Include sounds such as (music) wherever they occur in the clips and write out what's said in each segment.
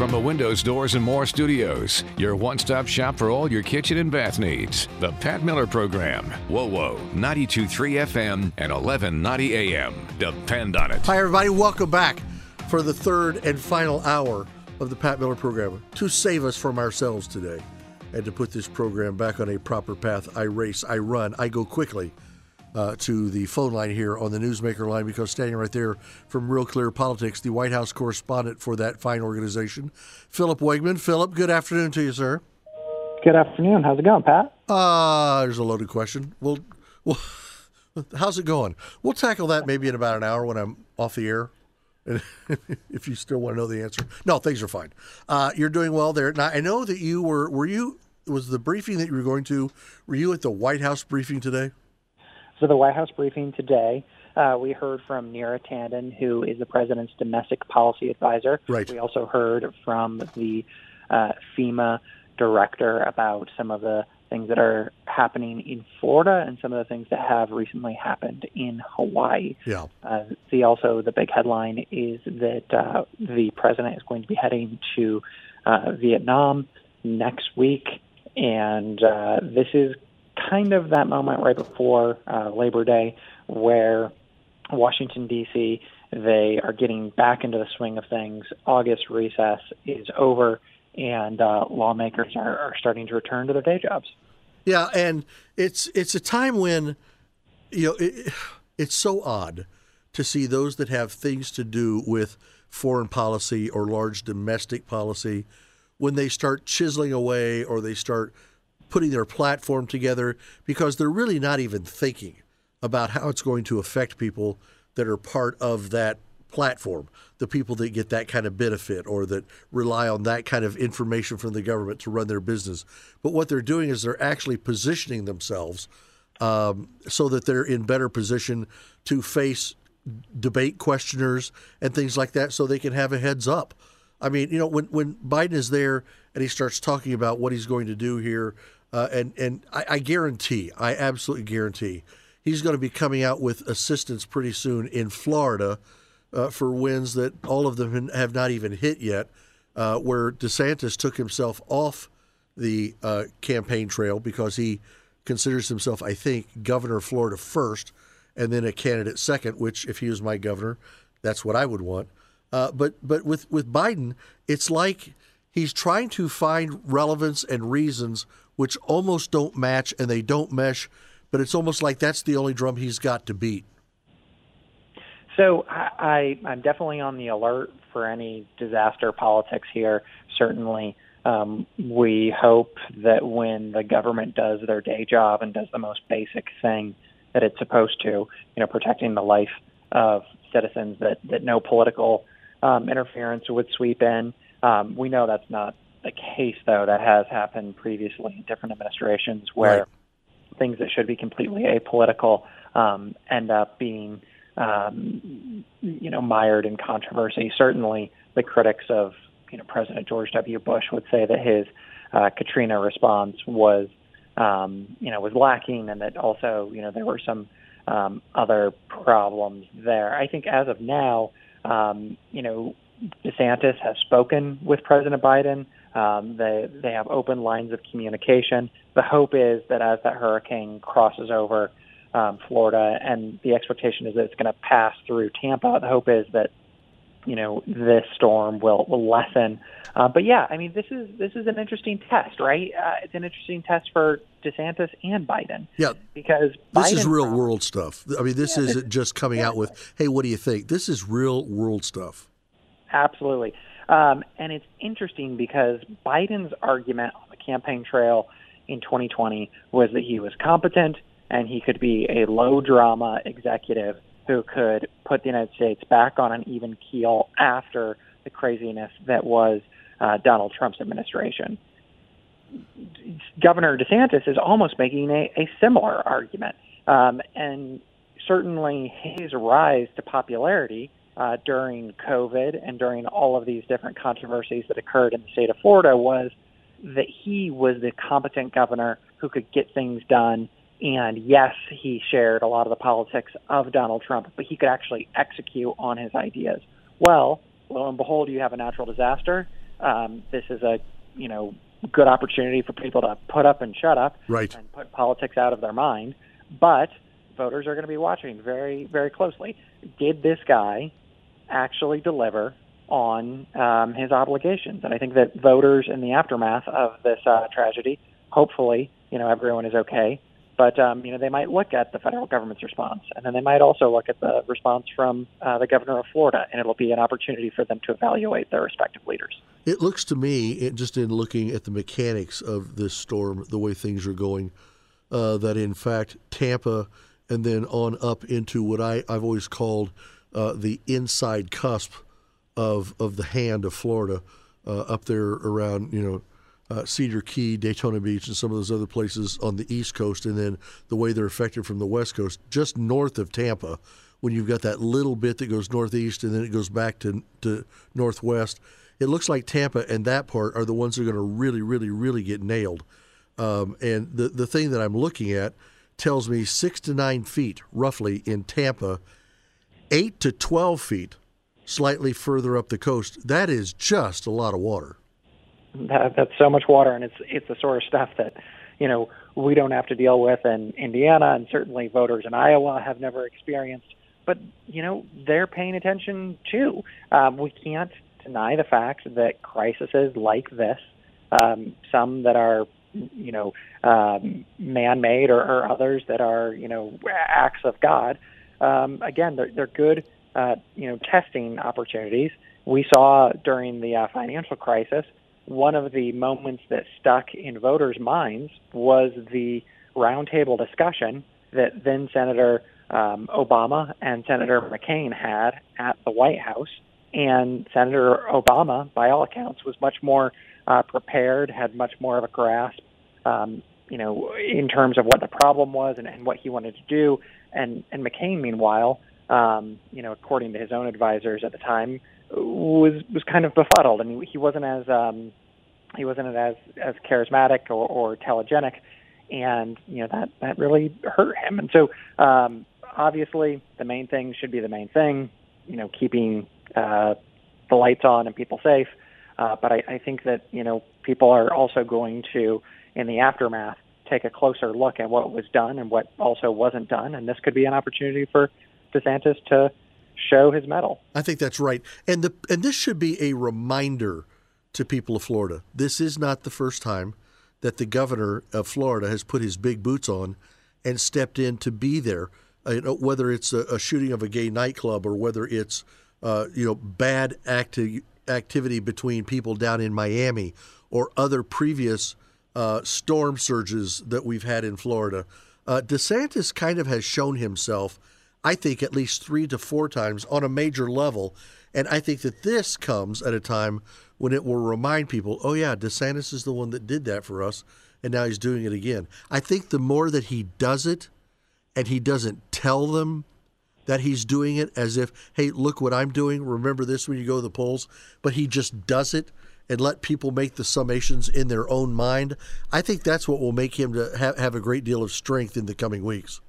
From the Windows, Doors, and More studios, your one stop shop for all your kitchen and bath needs. The Pat Miller Program. Whoa, whoa. 92.3 FM and 1190 AM. Depend on it. Hi, everybody. Welcome back for the third and final hour of the Pat Miller Program to save us from ourselves today and to put this program back on a proper path. I race, I run, I go quickly uh, to the phone line here on the Newsmaker line because standing right there from Real Clear Politics, the White House correspondent for that fine organization, Philip Wegmann. Philip, good afternoon to you, sir. Good afternoon. How's it going, Pat? Uh, there's a loaded question. Well, well, how's it going? We'll tackle that maybe in about an hour when I'm off the air. (laughs) if you still want to know the answer, no, things are fine. Uh, you're doing well there. Now, I know that you were. Were you? Was the briefing that you were going to? Were you at the White House briefing today? So the White House briefing today, uh, we heard from Neera Tanden, who is the president's domestic policy advisor. Right. We also heard from the uh, FEMA director about some of the things that are happening in Florida and some of the things that have recently happened in Hawaii. Yeah. Uh, the also the big headline is that uh, the president is going to be heading to uh, Vietnam next week, and uh, this is kind of that moment right before uh, Labor Day where Washington, D.C., they are getting back into the swing of things. August recess is over, and uh, lawmakers are, are starting to return to their day jobs. Yeah, and it's it's a time when you know it, it's so odd to see those that have things to do with foreign policy or large domestic policy when they start chiseling away or they start putting their platform together because they're really not even thinking about how it's going to affect people that are part of that platform, the people that get that kind of benefit or that rely on that kind of information from the government to run their business. But what they're doing is they're actually positioning themselves um, so that they're in better position to face debate questioners and things like that so they can have a heads up. I mean, you know, when, when Biden is there and he starts talking about what he's going to do here, uh, and, and I, I guarantee, I absolutely guarantee, he's going to be coming out with assistance pretty soon in Florida uh, for wins that all of them have not even hit yet, uh, where DeSantis took himself off the uh, campaign trail because he considers himself, I think, governor of Florida first and then a candidate second, which, if he was my governor, that's what I would want. Uh, but but with, with Biden, it's like he's trying to find relevance and reasons which almost don't match and they don't mesh, but it's almost like that's the only drum he's got to beat. So I, I, am definitely on the alert for any disaster politics here. Certainly, um, we hope that when the government does their day job and does the most basic thing that it's supposed to, you know, protecting the life of citizens, that, that no political um, interference would sweep in. Um, we know that's not the case, though. That has happened previously in different administrations where Right. things that should be completely apolitical um, end up being um, you know, mired in controversy. Certainly, the critics of you know President George W. Bush would say that his uh, Katrina response was um, you know was lacking, and that also you know there were some um, other problems there. I think as of now, um, you know, DeSantis has spoken with President Biden. Um, they they have open lines of communication. The hope is that as that hurricane crosses over um, Florida, and the expectation is that it's going to pass through Tampa. The hope is that you know this storm will will lessen. Uh, but yeah, I mean this is this is an interesting test, right? Uh, it's an interesting test for DeSantis and Biden. Yeah, because this is real world stuff. I mean, this Yeah, isn't just coming out with, "Hey, what do you think?" This is real world stuff. Absolutely. Um, and it's interesting because Biden's argument on the campaign trail in 2020 was that he was competent and he could be a low drama executive who could put the United States back on an even keel after the craziness that was uh, Donald Trump's administration. Governor DeSantis is almost making a, a similar argument. Um, and certainly his rise to popularity uh, during COVID and during all of these different controversies that occurred in the state of Florida was that he was the competent governor who could get things done. And yes, he shared a lot of the politics of Donald Trump, but he could actually execute on his ideas. Well, lo and behold, you have a natural disaster. Um, this is a you know good opportunity for people to put up and shut up right. and put politics out of their mind. But voters are going to be watching very very closely. Did this guy actually deliver on um, his obligations? And I think that voters in the aftermath of this uh, tragedy, hopefully, you know, everyone is okay but um, you know, they might look at the federal government's response, and then they might also look at the response from uh, the governor of Florida, and it'll be an opportunity for them to evaluate their respective leaders. It looks to me, just in looking at the mechanics of this storm, the way things are going, uh, that in fact Tampa, and then on up into what I, I've always called uh, the inside cusp of of the hand of Florida, uh, up there around you know uh, Cedar Key, Daytona Beach, and some of those other places on the East Coast, and then the way they're affected from the West Coast, just north of Tampa, when you've got that little bit that goes northeast and then it goes back to, to northwest. It looks like Tampa and that part are the ones that are going to really, really, really get nailed. Um, and the, the thing that I'm looking at tells me six to nine feet roughly in Tampa, eight to 12 feet slightly further up the coast. That is just a lot of water that, that's so much water, and it's it's the sort of stuff that you know we don't have to deal with in Indiana, and certainly voters in Iowa have never experienced. But you know they're paying attention too. Um, we can't deny the fact that crises like this, um, some that are you know um, man-made or, or others that are you know acts of God. Um, again, they're, they're good uh, you know testing opportunities. We saw during the uh, financial crisis one of the moments that stuck in voters' minds was the roundtable discussion that then Senator um, Obama and Senator McCain had at the White House. And Senator Obama, by all accounts, was much more uh, prepared, had much more of a grasp, um, you know, in terms of what the problem was and, and what he wanted to do. And and McCain, meanwhile, um, you know, according to his own advisors at the time, was was kind of befuddled, and he, he wasn't as um, he wasn't as as charismatic or, or telegenic, and you know that that really hurt him. And so, um, obviously, the main thing should be the main thing. You know, keeping uh, the lights on and people safe. Uh, but I, I think that you know people are also going to, in the aftermath, take a closer look at what was done and what also wasn't done, and this could be an opportunity for DeSantis to show his mettle. I think that's right, and the and this should be a reminder to people of Florida. This is not the first time that the governor of Florida has put his big boots on and stepped in to be there. Uh, you know, whether it's a, a, shooting of a gay nightclub or whether it's uh, you know bad acti- activity between people down in Miami or other previous uh, storm surges that we've had in Florida. Uh, DeSantis kind of has shown himself, I think, at least three to four times on a major level. And I think that this comes at a time when it will remind people, oh, yeah, DeSantis is the one that did that for us, and now he's doing it again. I think the more that he does it and he doesn't tell them that he's doing it as if, hey, look what I'm doing, remember this when you go to the polls, but he just does it and let people make the summations in their own mind, I think that's what will make him to have, have a great deal of strength in the coming weeks.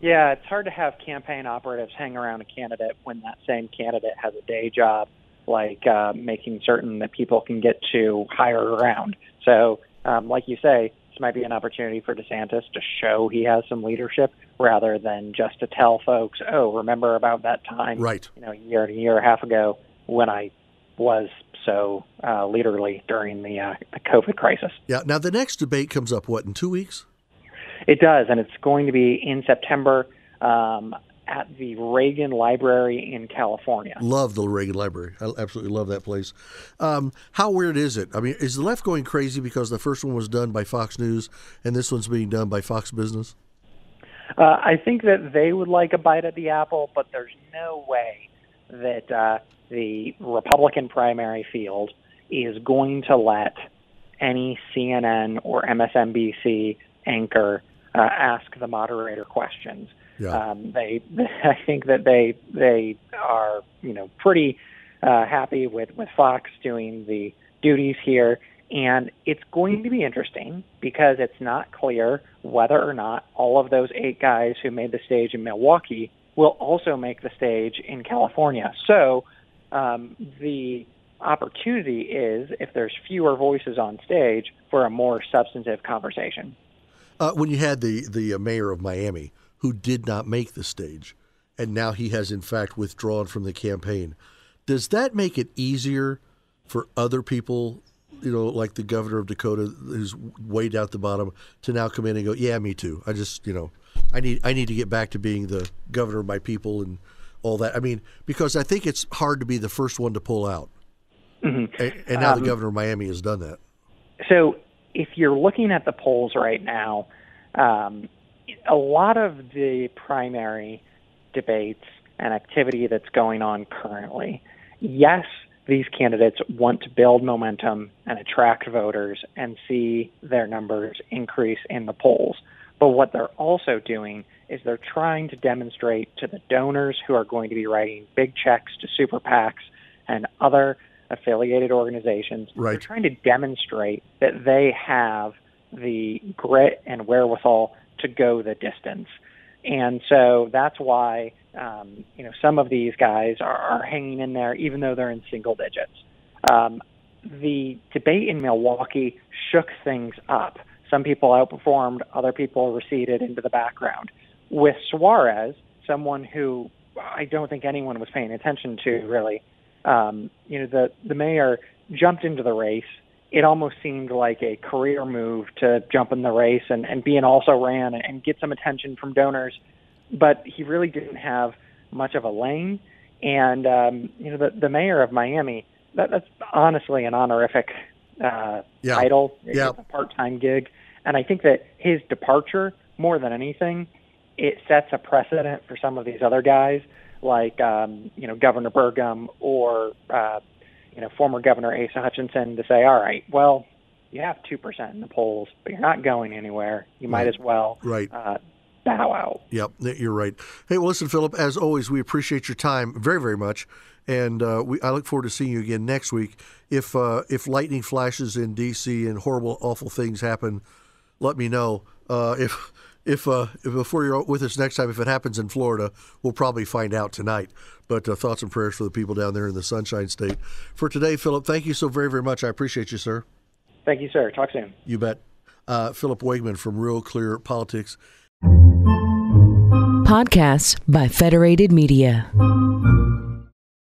Yeah, it's hard to have campaign operatives hang around a candidate when that same candidate has a day job like uh, making certain that people can get to higher ground. So, um, like you say, this might be an opportunity for DeSantis to show he has some leadership rather than just to tell folks, "Oh, remember about that time, right? You know, a year, a year and a half ago when I was so uh, leaderly during the, uh, the COVID crisis." Yeah. Now the next debate comes up what in two weeks? It does, and it's going to be in September. Um, at the Reagan Library in California. Love the Reagan Library. I absolutely love that place. Um, how weird is it? I mean, is the left going crazy because the first one was done by Fox News and this one's being done by Fox Business? Uh, I think that they would like a bite at the apple, but there's no way that uh, the Republican primary field is going to let any CNN or MSNBC anchor uh, ask the moderator questions. Yeah. Um, they, (laughs) I think that they they are you know pretty uh, happy with with Fox doing the duties here, and it's going to be interesting because it's not clear whether or not all of those eight guys who made the stage in Milwaukee will also make the stage in California. So um, the opportunity is if there's fewer voices on stage for a more substantive conversation. Uh, when you had the the uh, mayor of Miami who did not make the stage, and now he has in fact withdrawn from the campaign, does that make it easier for other people, you know, like the governor of Dakota who's way down the bottom, to now come in and go, yeah, me too. I just, you know, I need I need to get back to being the governor of my people and all that. I mean, because I think it's hard to be the first one to pull out. Mm-hmm. And, and, now Um, the governor of Miami has done that. So if you're looking at the polls right now, um, a lot of the primary debates and activity that's going on currently, yes, these candidates want to build momentum and attract voters and see their numbers increase in the polls. But what they're also doing is they're trying to demonstrate to the donors who are going to be writing big checks to super PACs and other affiliated organizations. Right. They're trying to demonstrate that they have the grit and wherewithal to go the distance. And so that's why um, you know some of these guys are, are hanging in there, even though they're in single digits. Um, the debate in Milwaukee shook things up. Some people outperformed, other people receded into the background. With Suarez, someone who I don't think anyone was paying attention to really, um, you know, the the mayor jumped into the race. It almost seemed like a career move to jump in the race and, and be an also ran and get some attention from donors, but he really didn't have much of a lane. And um, you know, the the mayor of Miami, that, that's honestly an honorific uh, Yeah. title. Yeah. It's a part-time gig, and I think that his departure, more than anything, it sets a precedent for some of these other guys, like um, you know Governor Burgum or uh, you know former Governor Asa Hutchinson, to say, all right, well, you have two percent in the polls, but you're not going anywhere. You might as well Right. uh, bow out. Yep, you're right. Hey, well, listen, Philip. As always, we appreciate your time very, very much, and uh, we I look forward to seeing you again next week. If uh, if lightning flashes in D.C. and horrible, awful things happen, let me know. Uh, if if, uh, if before you're with us next time, if it happens in Florida, we'll probably find out tonight. But uh, thoughts and prayers for the people down there in the Sunshine State. For today, Philip, thank you so very, very much. I appreciate you, sir. Thank you, sir. Talk soon. You bet. Uh, Philip Wegmann from Real Clear Politics. Podcasts by Federated Media.